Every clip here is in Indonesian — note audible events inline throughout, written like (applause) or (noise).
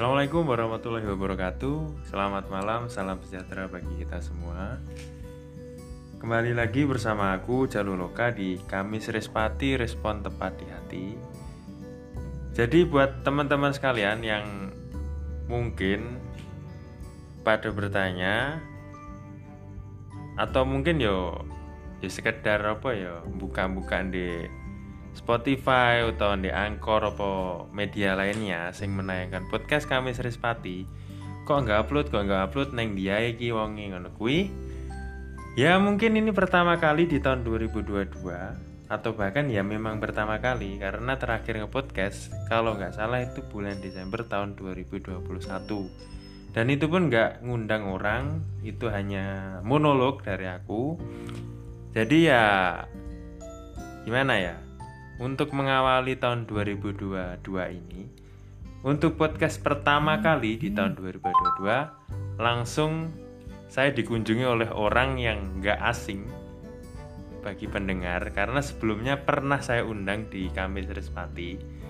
Assalamualaikum warahmatullahi wabarakatuh. Selamat malam, salam sejahtera bagi kita semua. Kembali lagi bersama aku Jaluloka di Kamis Respati Respon Tepat di Hati. Jadi buat teman-teman sekalian yang mungkin pada bertanya Atau mungkin yo ya sekedar apa ya buka-buka di Spotify atau di Anchor apa media lainnya sing menayangkan podcast kami Serispati. Kok nggak upload kok nggak upload? Neng dia iki wongi ngono ya mungkin ini pertama kali di tahun 2022 atau bahkan ya memang pertama kali karena terakhir nge-podcast kalau nggak salah itu bulan Desember tahun 2021 dan itu pun nggak ngundang orang itu hanya monolog dari aku. Jadi ya gimana ya untuk mengawali tahun 2022 ini untuk podcast pertama kali di tahun 2022 langsung saya dikunjungi oleh orang yang nggak asing bagi pendengar karena sebelumnya pernah saya undang di Kamis Respati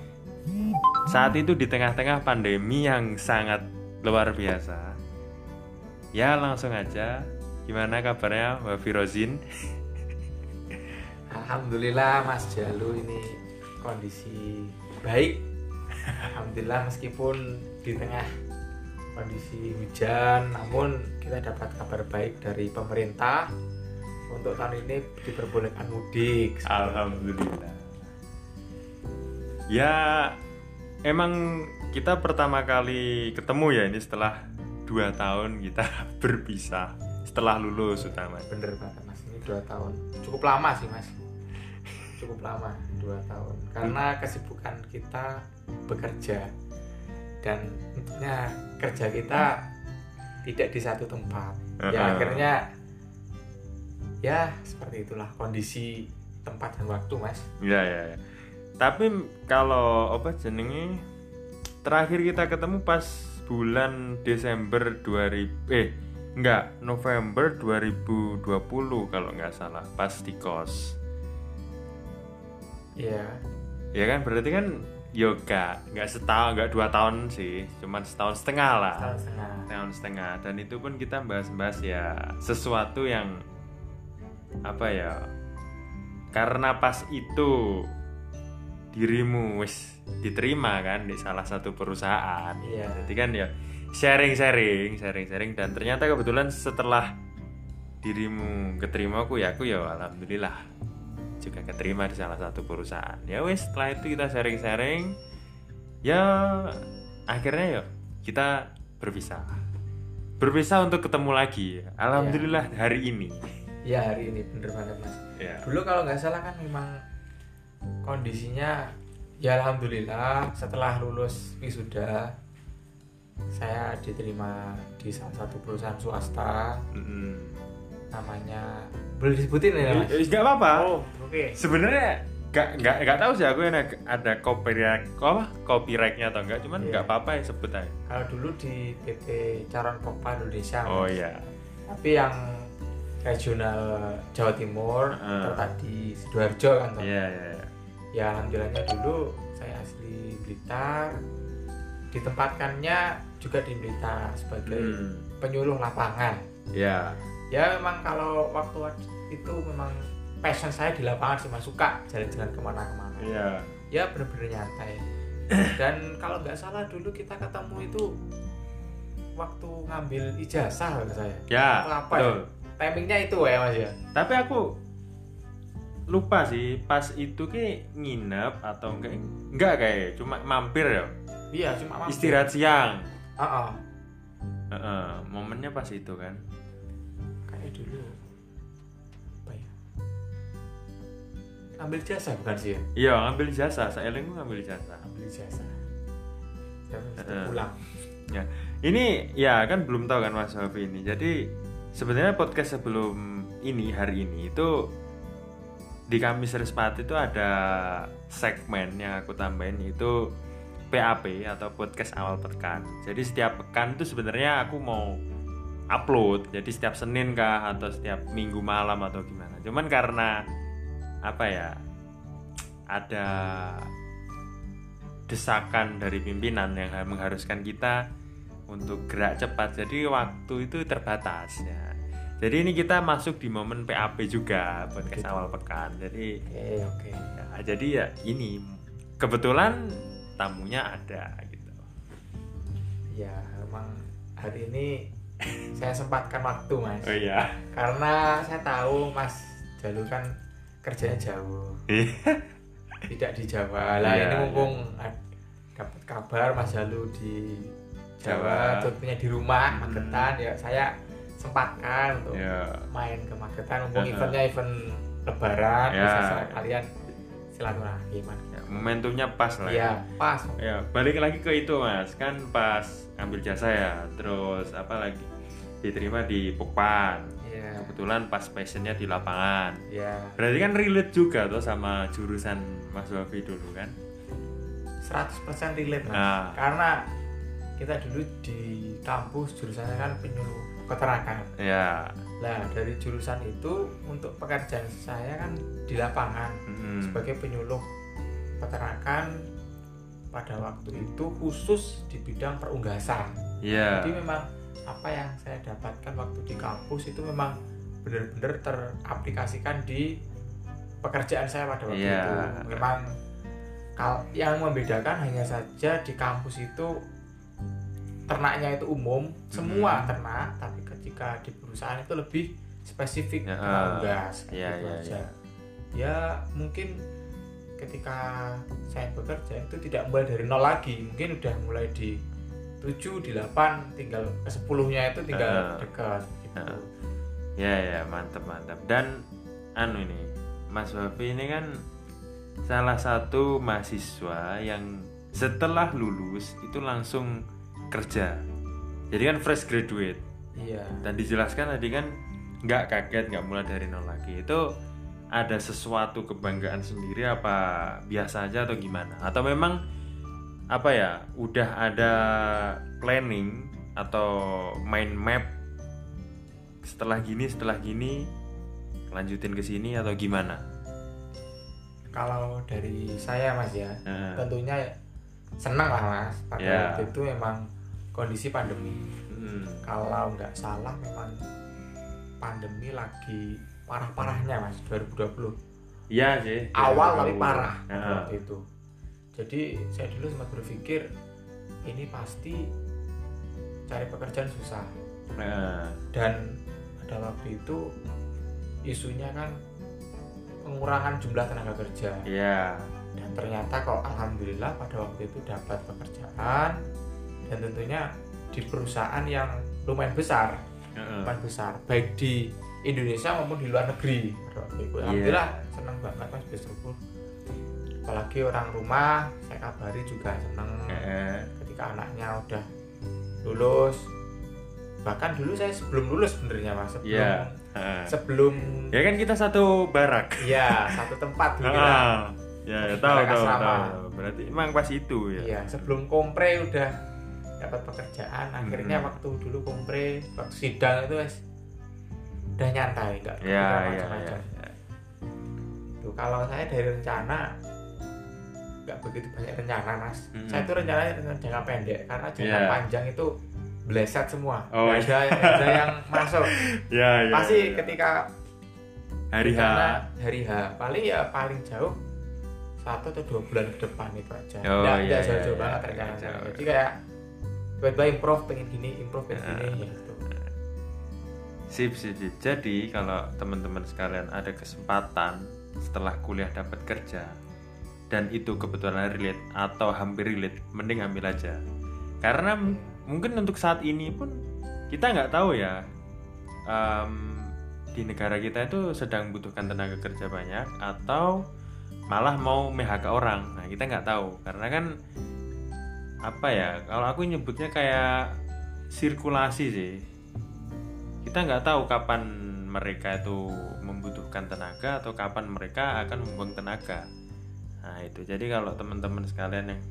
saat itu di tengah-tengah pandemi yang sangat luar biasa. Ya langsung aja. Gimana kabarnya Mbak Firozin Alhamdulillah Mas Jalu ini kondisi baik. (laughs) Alhamdulillah meskipun di tengah kondisi hujan, namun kita dapat kabar baik dari pemerintah untuk tahun ini diperbolehkan mudik. Alhamdulillah. Ya, emang kita pertama kali ketemu ya ini setelah dua tahun kita (laughs) berpisah setelah lulus utama. Bener banget dua tahun. Cukup lama sih mas. Cukup lama dua tahun. Karena kesibukan kita bekerja dan tentunya kerja kita tidak di satu tempat. Ya akhirnya ya seperti itulah kondisi tempat dan waktu mas. Ya ya, ya. tapi kalau apa jenenge terakhir kita ketemu pas bulan Desember 2000 eh enggak November 2020 kalau nggak salah pas di kos Iya. Ya kan berarti kan yoga nggak setahun nggak dua tahun sih cuman setahun setengah lah Setahun setengah. setahun setengah dan itu pun kita bahas-bahas ya sesuatu yang apa ya karena pas itu dirimu wis diterima kan di salah satu perusahaan Iya. jadi kan ya sharing sharing sharing sharing. Dan ternyata kebetulan setelah dirimu keterima aku ya aku ya alhamdulillah juga keterima di salah satu perusahaan. Ya wes setelah itu kita sharing-sharing ya akhirnya ya kita berpisah. Berpisah untuk ketemu lagi. Alhamdulillah hari ini. Ya hari ini. Bener banget mas. ya. Dulu kalau nggak salah kan memang kondisinya ya alhamdulillah setelah lulus wisuda saya diterima di salah satu perusahaan swasta Mm-mm. namanya boleh disebutin ya mas? Eh, nggak apa-apa Oh oke. sebenarnya nggak nggak nggak tahu sih aku yang ada copyright apa copyrightnya atau enggak cuman nggak apa-apa ya sebut aja Kalau dulu di PT Caron Pokpa Indonesia. oh Mas. iya Tapi yang regional Jawa Timur terletak di sidoarjo kan. Toh. iya iya iya. Ya alhamdulillahnya dulu saya asli Blitar. Ditempatkannya juga di Blitar sebagai Hmm. penyuluh lapangan. ya Ya memang kalau waktu itu memang passion saya di lapangan sih mas suka jalan-jalan ke mana-kemana. iya Ya bener-bener nyantai. (clears throat) Dan kalau nggak salah dulu kita ketemu itu waktu ngambil ijazah kalau saya. ya Atau apa betul. ya? Timingnya itu ya mas ya. tapi aku lupa sih pas itu ki nginep atau enggak enggak kayak cuma mampir ya Iya cuma mampir. istirahat siang Ah, ah. Heeh, momennya pas itu kan kayak dulu apa ya? Ambil jasa bukan sih ya? iya ngambil jasa saya elingku ngambil jasa Ambil jasa. Saya mesti Heeh. pulang. ini ya kan belum tahu kan mas Wafi ini jadi sebenarnya podcast sebelum ini hari ini itu di Kamis Respati itu ada segmen yang aku tambahin itu PAP atau podcast awal pekan. Jadi setiap pekan itu sebenarnya aku mau upload. Jadi setiap Senin kah atau setiap Minggu malam atau gimana. Cuman karena apa ya? Ada desakan dari pimpinan yang mengharuskan kita untuk gerak cepat jadi waktu itu terbatas ya jadi ini kita masuk di momen PAP juga podcast awal pekan jadi oke oke ya, jadi ya ini kebetulan tamunya ada gitu. Ya emang hari ini saya sempatkan waktu mas. Oh iya. Karena saya tahu mas Jalu kan kerjanya jauh tidak di Jawa. Lah Iya, ini mumpung ad- dapat kabar Mas Jalu di Jawa Jawa. tentunya di rumah Hmm. Magetan. Ya saya sempatkan untuk ya main ke Magetan. Mumpung Uh-uh. eventnya event Lebaran Ya. bisa kalian silaturahmi mas Ya, momentumnya pas lah ya. Pas. Ya balik lagi ke itu mas. Kan pas ambil jasa ya terus apa lagi? Diterima di Pukpan ya kebetulan pas passionnya di lapangan. Ya berarti kan relate juga tuh sama jurusan Mas Wafi dulu kan? 100% relate mas. Nah. Karena kita dulu di kampus jurusannya kan penyuluh peternakan ya Nah, dari jurusan itu untuk pekerjaan saya kan di lapangan mm, sebagai penyuluh peternakan pada waktu itu khusus di bidang perunggasan. ya Jadi memang apa yang saya dapatkan waktu di kampus itu memang benar-benar teraplikasikan di pekerjaan saya pada waktu Iya. itu. Memang yang membedakan hanya saja di kampus itu ternaknya itu umum, semua Hmm. ternak, tapi ketika di perusahaan itu lebih spesifik Ya, unggas kayak ya gitu ya aja. ya Ya mungkin ketika saya bekerja itu tidak mulai dari nol lagi, mungkin udah mulai di 7, di 8, tinggal ke 10-nya itu tinggal Ah. dekat gitu. Ah. ya ya mantap mantap dan anu ini Mas Wafi ini kan salah satu mahasiswa yang setelah lulus itu langsung kerja jadi kan fresh graduate Iya. dan dijelaskan tadi kan nggak kaget nggak mulai dari nol lagi itu ada sesuatu kebanggaan sendiri apa biasa aja atau gimana atau memang apa ya udah ada planning atau mind map setelah gini setelah gini lanjutin ke sini atau gimana Kalau dari saya Mas ya, Nah, tentunya senang lah Mas. Pada Ya. waktu itu memang kondisi pandemi. hmm, Kalau nggak salah memang pandemi lagi parah-parahnya Mas 2020. iya sih awal tapi parah Nah, waktu itu. Jadi saya dulu sempat berpikir ini pasti cari pekerjaan susah. Nah, dan pada waktu itu isunya kan pengurangan jumlah tenaga kerja. Iya. Dan ternyata kok alhamdulillah pada waktu itu dapat pekerjaan dan tentunya di perusahaan yang lumayan besar Heeh. lumayan besar baik di Indonesia maupun di luar negeri Iya. alhamdulillah senang banget mas bersyukur apalagi orang rumah saya kabari juga senang Heeh. ketika anaknya udah lulus bahkan dulu saya sebelum lulus sebenarnya mas sebelum Iya. Heeh. sebelum ya kan kita satu barak ya satu tempat dulu kita Ah, ya, ya tahu tahu, tahu. Berarti emang pas itu ya. Iya, sebelum kompre udah dapat pekerjaan. Akhirnya Hmm. waktu dulu kompre, waktu sidang itu wes udah nyantai, enggak Ya, kepikiran ya, ya. macam-macam. Tuh, kalau saya dari rencana nggak begitu banyak rencana, Mas. Hmm. Saya itu rencananya rencana jangka pendek karena jangka Iya. panjang itu bleset semua. Oh, Nggak ada, ada yang masuk. (laughs) Ya, ya. Pasti ya. ketika hari H. hari H paling ya paling jauh satu atau dua bulan ke depan itu aja. Oh, nggak, iya, nggak jauh-jauh iya, banget rencana. Jadi kayak tiba-tiba improve pengen gini, improve pengen Ya. gini gitu. Sip, sip, sip. Jadi kalau teman-teman sekalian ada kesempatan setelah kuliah dapat kerja dan itu kebetulan relate atau hampir relate, mending ambil aja. Karena mungkin untuk saat ini pun kita nggak tahu ya em, di negara kita itu sedang butuhkan tenaga kerja banyak atau malah mau PHK orang. Nah kita nggak tahu karena kan apa ya kalau aku nyebutnya kayak sirkulasi sih kita nggak tahu kapan mereka itu membutuhkan tenaga atau kapan mereka akan membuang tenaga. Nah itu jadi kalau teman-teman sekalian yang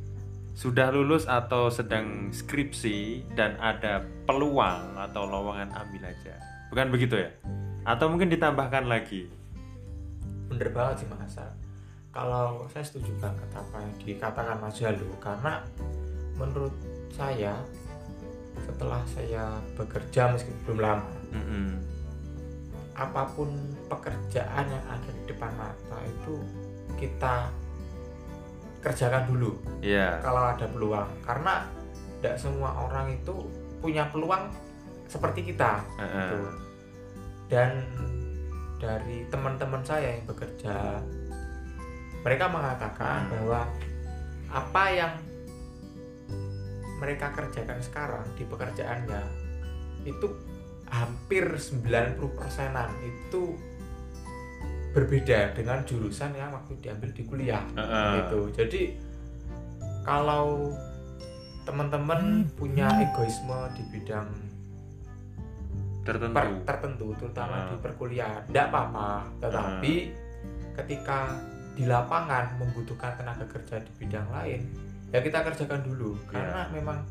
sudah lulus atau sedang skripsi dan ada peluang atau lowongan ambil aja, bukan begitu ya? Atau mungkin ditambahkan lagi? Bener banget sih Mas. kalau saya setuju banget apa yang dikatakan Mas Jalu karena menurut saya setelah saya bekerja meskipun belum lama Mm-mm. apa pun pekerjaan yang ada di depan mata itu kita kerjakan dulu Iya. kalau ada peluang karena tidak semua orang itu punya peluang seperti kita Heeh. gitu. dan dari teman-teman saya yang bekerja mereka mengatakan Hmm. bahwa apa yang mereka kerjakan sekarang di pekerjaannya itu hampir 90 persenan itu berbeda dengan jurusan yang waktu diambil di kuliah Heeh. gitu jadi kalau teman-teman punya egoisme di bidang Tertentu. per- tertentu terutama Ah. di perkuliahan tidak apa-apa tetapi ketika di lapangan membutuhkan tenaga kerja di bidang lain ya kita kerjakan dulu karena memang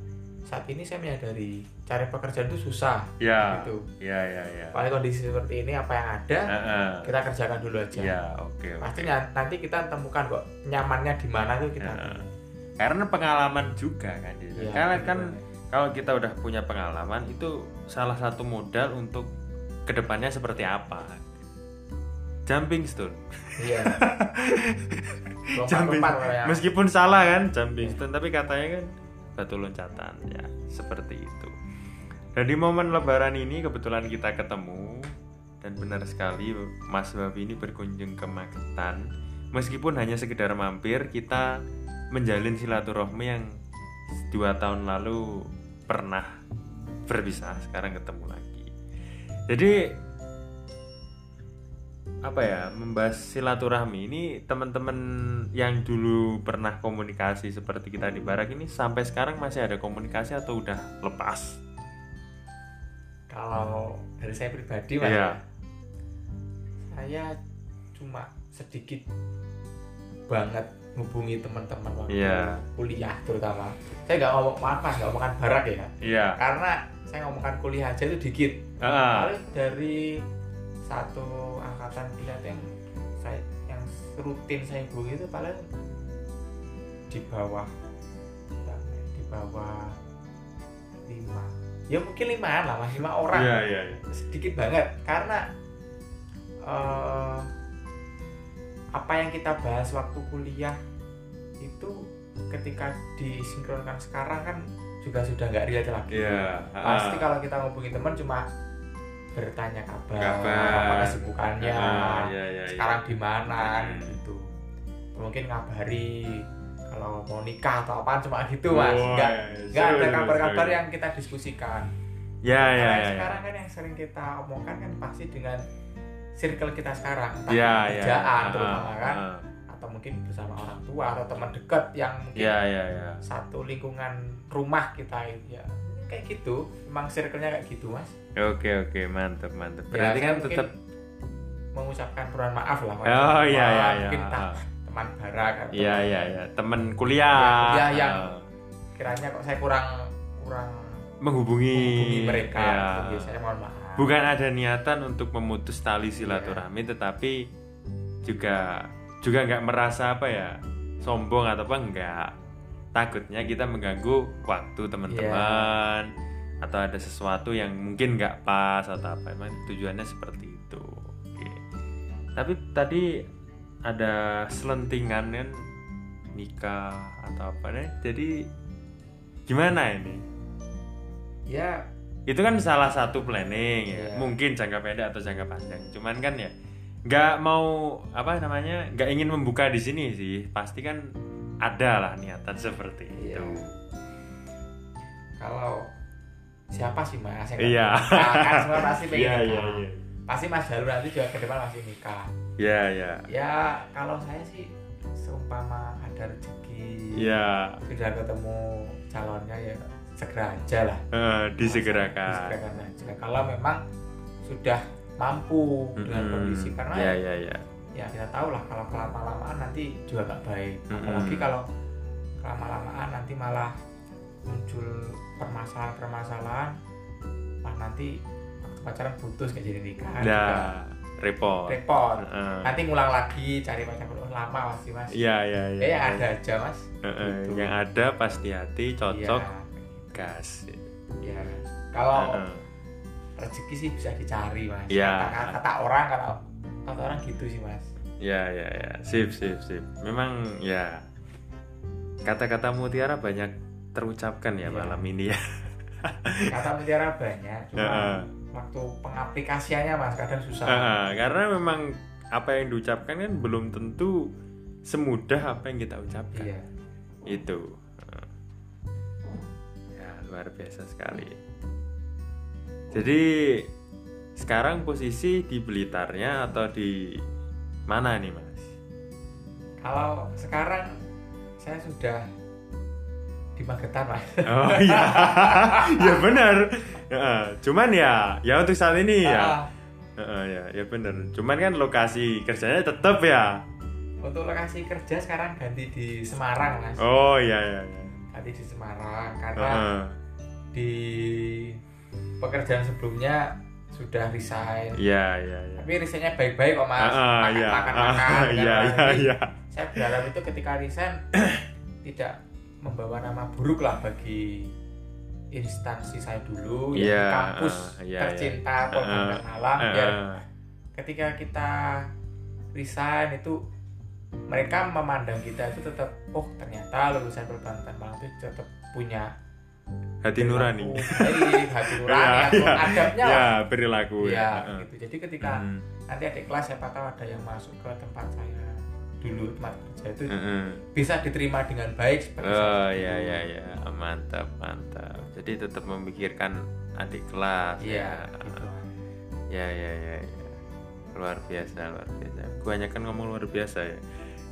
saat ini saya menyadari cari pekerjaan itu susah Ya. gitu Ya, ya, ya. paling kondisi seperti ini apa yang ada Heeh. kita kerjakan dulu aja Ya, oke. oke. pasti nanti kita temukan kok nyamannya di mana tuh kita Ya. Karena pengalaman juga kan. Iya, Karena kan kalau kita udah punya pengalaman itu salah satu modal untuk ke depannya seperti apa. Jumping stone. iya (laughs) Jumping. yang- Meskipun salah kan jumping stone, tapi katanya kan batu loncatan ya seperti itu. Dan di momen Lebaran ini kebetulan kita ketemu dan benar sekali Mas Babi ini berkunjung ke Magetan. Meskipun hanya sekedar mampir, kita menjalin silaturahmi yang dua tahun lalu pernah berpisah, sekarang ketemu lagi. Jadi apa ya membahas silaturahmi ini teman-teman yang dulu pernah komunikasi seperti kita di barak ini sampai sekarang masih ada komunikasi atau udah lepas? kalau dari saya pribadi mas Iya. saya cuma sedikit banget hubungi teman-teman waktu Iya. kuliah terutama saya nggak ngomong maaf mas nggak ngomongkan barak ya Iya. karena saya ngomongkan kuliah aja itu dikit paling dari satu angkatan kuliah yang saya yang rutin saya hubungi itu paling di bawah di bawah lima ya mungkin limaan lah mas lima orang Iya, iya, iya. sedikit banget karena eh, apa yang kita bahas waktu kuliah itu ketika disinkronkan sekarang kan juga sudah nggak relate lagi Iya. pasti ah. kalau kita ngubungi teman cuma bertanya kabar, Kabar. apa kesibukannya Ah, iya, iya, iya. sekarang di mana Hmm. gitu mungkin ngabari kalau mau nikah atau apa cuma gitu mas nggak Woi, nggak ada kabar-kabar yang kita diskusikan Ya, ya, Karena ya. sekarang kan yang sering kita omongkan kan pasti dengan circle kita sekarang entah Ya, ya. kerjaan Ah, terutama kan ah. atau mungkin bersama orang tua atau teman dekat yang mungkin Ya, ya, ya. satu lingkungan rumah kita ya kayak gitu emang circle-nya kayak gitu mas Oke, oke, mantep, mantep. Ya, Berarti kan tetap mengucapkan permohonan maaf lah Oh, iya, iya, iya. mungkin entah Ah. teman barak atau Iya, iya, iya. Temen kuliah. Ya, kuliah yang Ah. kiranya kok saya kurang kurang menghubungi, menghubungi mereka Ya. gitu, ya, saya mohon maaf Bukan ada niatan untuk memutus tali silaturahmi, tetapi juga juga nggak merasa apa ya sombong atau apa enggak. Takutnya kita mengganggu waktu teman-teman atau ada sesuatu yang mungkin nggak pas atau apa. Emang tujuannya seperti itu. Oke. Tapi tadi ada selentingan kan nikah atau apa nih. Jadi gimana ini? ya itu kan salah satu planning ya Iya. mungkin jangka pendek atau jangka panjang cuman kan ya nggak mau apa namanya nggak ingin membuka di sini sih pasti kan ada lah niatan seperti Iya. itu. Kalau siapa sih mas yang Iya. kan semua pasti (laughs) pengen iya nikah. iya iya. Pasti mas Jalur nanti juga ke depan masih nikah. Iya iya. Ya kalau saya sih seumpama ada rezeki iya. sudah ketemu calonnya ya segera aja lah. Eh, disegerakan. disegerakan aja. Kalau memang sudah mampu dengan kondisi karena iya iya iya ya kita tahu lah kalau kelama-lamaan nanti juga nggak baik apalagi kalau kelama-lamaan nanti malah muncul permasalahan-permasalahan lah nanti waktu pacaran putus kayak jadi nikah nah repot repot Heeh. nanti ngulang lagi cari pacar baru lama pasti mas Iya iya iya. eh yang ada aja mas Eh, eh, Gitu. yang ada pasti hati cocok Iya, gas. ya kalau Eh, eh. rezeki sih bisa dicari mas Iya. kata, kata orang kalau kata orang gitu sih mas Ya ya ya. Sip sip sip. Memang ya kata-kata mutiara banyak terucapkan ya Iya. malam ini ya. (laughs) kata mutiara banyak cuma Heeh. waktu pengaplikasiannya mas kadang susah eh, karena memang apa yang diucapkan kan belum tentu semudah apa yang kita ucapkan. iya Itu. Ya luar biasa sekali. Jadi sekarang posisi di Blitarnya atau di mana nih mas? kalau sekarang saya sudah di Magetan mas Oh iya, (laughs) ya benar. Cuman ya, ya untuk saat ini ya, Ah, Heeh, ya, ya benar. Cuman kan lokasi kerjanya tetap ya. untuk lokasi kerja sekarang ganti di Semarang mas Oh iya iya. iya. ganti di Semarang karena Heeh. di pekerjaan sebelumnya sudah resign Iya iya iya. tapi resignnya baik-baik kok mas Ah, makan iya. makan Ah, makan (laughs) Iya iya iya. saya berharap itu ketika resign (clears throat) tidak membawa nama buruk lah bagi instansi saya dulu Iya, yang di kampus ah, iya, tercinta iya. Polban Ah, dan Malang biar ketika kita resign itu mereka memandang kita itu tetap oh ternyata lulusan perbankan Malang itu tetap punya Hati nurani. hati (laughs) nurani Iya, iya. adabnya Ya lah perilaku ya ya. Gitu jadi ketika Hmm. nanti adik kelas siapa tahu ada yang masuk ke tempat saya dulu tempat kerja itu Heeh. bisa diterima dengan baik seperti. Oh iya iya iya mantap mantap. Jadi tetap memikirkan adik kelas iya ya. gitu Ya ya ya, ya. luar biasa luar biasa. Kebanyakan ngomong luar biasa ya.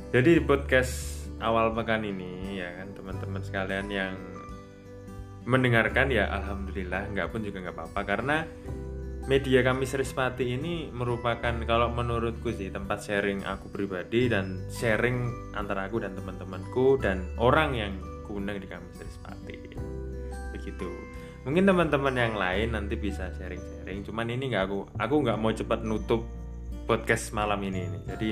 Jadi di podcast awal pekan ini ya kan teman-teman sekalian yang mendengarkan ya alhamdulillah nggak pun juga nggak apa-apa. Karena media kami Serispati ini merupakan kalau menurutku sih tempat sharing aku pribadi dan sharing antara aku dan teman-temanku dan orang yang kuundang di kami Serispati begitu. Mungkin teman-teman yang lain nanti bisa sharing-sharing cuman ini nggak aku aku nggak mau cepat nutup podcast malam ini nih. jadi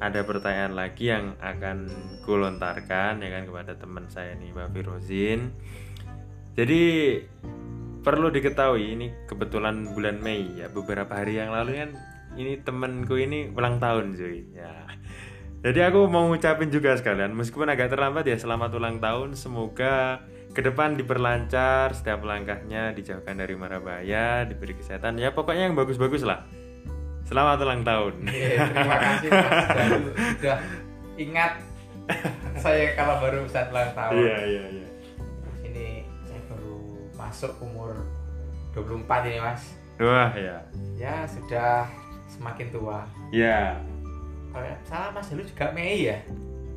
ada pertanyaan lagi yang akan kulontarkan ya kan kepada teman saya nih Mbak Firozin jadi perlu diketahui ini kebetulan bulan Mei ya. Beberapa hari yang lalu kan ini temenku ini ulang tahun cuy. Ya. Jadi aku mau ngucapin juga sekalian meskipun agak terlambat ya selamat ulang tahun. Semoga ke depan diperlancar setiap langkahnya dijauhkan dari mara bahaya diberi kesehatan. Ya pokoknya yang bagus-bagus lah. Selamat ulang tahun. Iya, terima kasih Mas sudah ingat saya kalau baru saat ulang tahun. Iya iya iya masuk umur 24 ini mas. Wah ya. Ya sudah semakin tua. Ya. Kalau salah mas Dalu juga Mei ya?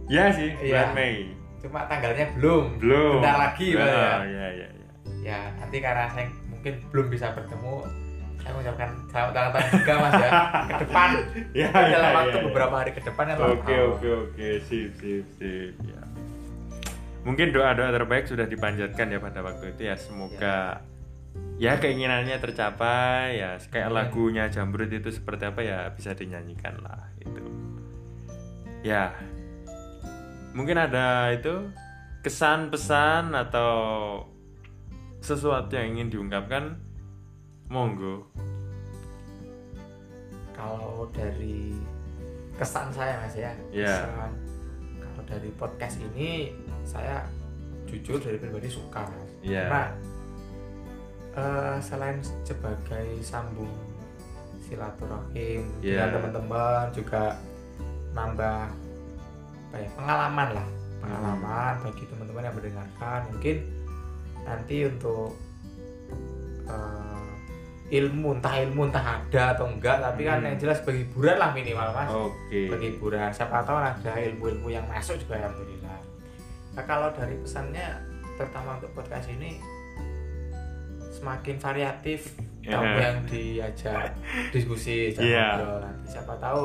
Ya sih bulan Iya. Mei. Cuma tanggalnya belum. Belum. Bentar lagi Mas, ya. Ah, iya iya iya. Ya nanti karena saya mungkin belum bisa bertemu saya mengucapkan selamat ulang tahun juga mas ya. (laughs) Ke depan. Ya, dalam ya, waktu ya, ya. beberapa hari ke depan ya Oke oke oke. Sip sip sip ya. Mungkin doa doa terbaik sudah dipanjatkan ya pada waktu itu ya semoga ya keinginannya tercapai ya kayak Amin. lagunya Jamrut itu seperti apa ya bisa dinyanyikan lah itu. Ya mungkin ada itu kesan pesan atau sesuatu yang ingin diungkapkan monggo. kalau dari kesan saya mas ya Iya. kesan kalau dari podcast ini saya jujur dari pribadi suka Iya. karena eh, selain sebagai sambung silaturahim Iya. dengan teman-teman juga nambah apa ya, pengalaman lah pengalaman bagi teman-teman yang mendengarkan mungkin nanti untuk eh, ilmu entah ilmu entah ada atau enggak tapi kan Hmm. yang jelas bagi hiburan lah minimal mas Oke. bagi hiburan siapa tahu ada ilmu-ilmu yang masuk juga alhamdulillah nah kalau dari pesannya terutama untuk podcast ini semakin variatif Ya. tamu yang diajak diskusi jangan Iya. ngobrol. nanti siapa tahu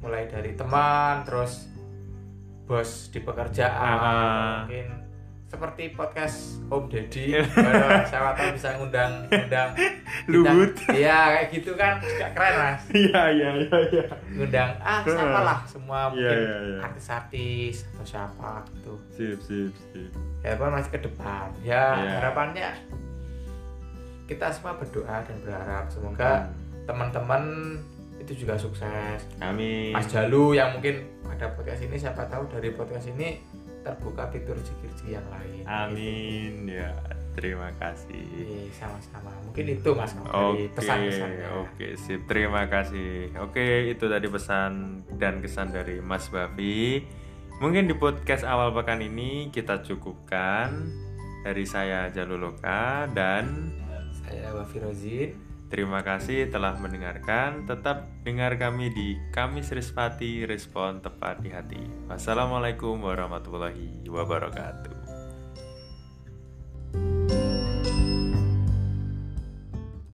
mulai dari teman terus bos di pekerjaan Ah. mungkin seperti podcast Om Deddy Kalau siapa tahu bisa ngundang ngundang (laughs) Luhut. Iya kayak gitu kan juga keren mas Iya iya iya iya. ngundang ah siapa lah semua Iya, mungkin iya, iya. artis-artis atau siapa gitu Sip sip sip. ya apa masih ke depan ya Iya. harapannya kita semua berdoa dan berharap semoga teman-teman itu juga sukses Amin. Mas Jalu yang mungkin ada podcast ini siapa tahu dari podcast ini terbuka fitur rezeki-rezeki yang lain Amin ya. Terima kasih. Iya, sama-sama mungkin itu mas dari Oke, pesan-pesannya oke, sip. Terima kasih. Oke, itu tadi pesan dan kesan dari Mas Bavi. Mungkin di podcast awal pekan ini kita cukupkan dari saya Jaluloka dan saya Wafi Rozin terima kasih telah mendengarkan. Tetap dengar kami di Kamis Rispati Respon Tepat di Hati. Wassalamualaikum warahmatullahi wabarakatuh.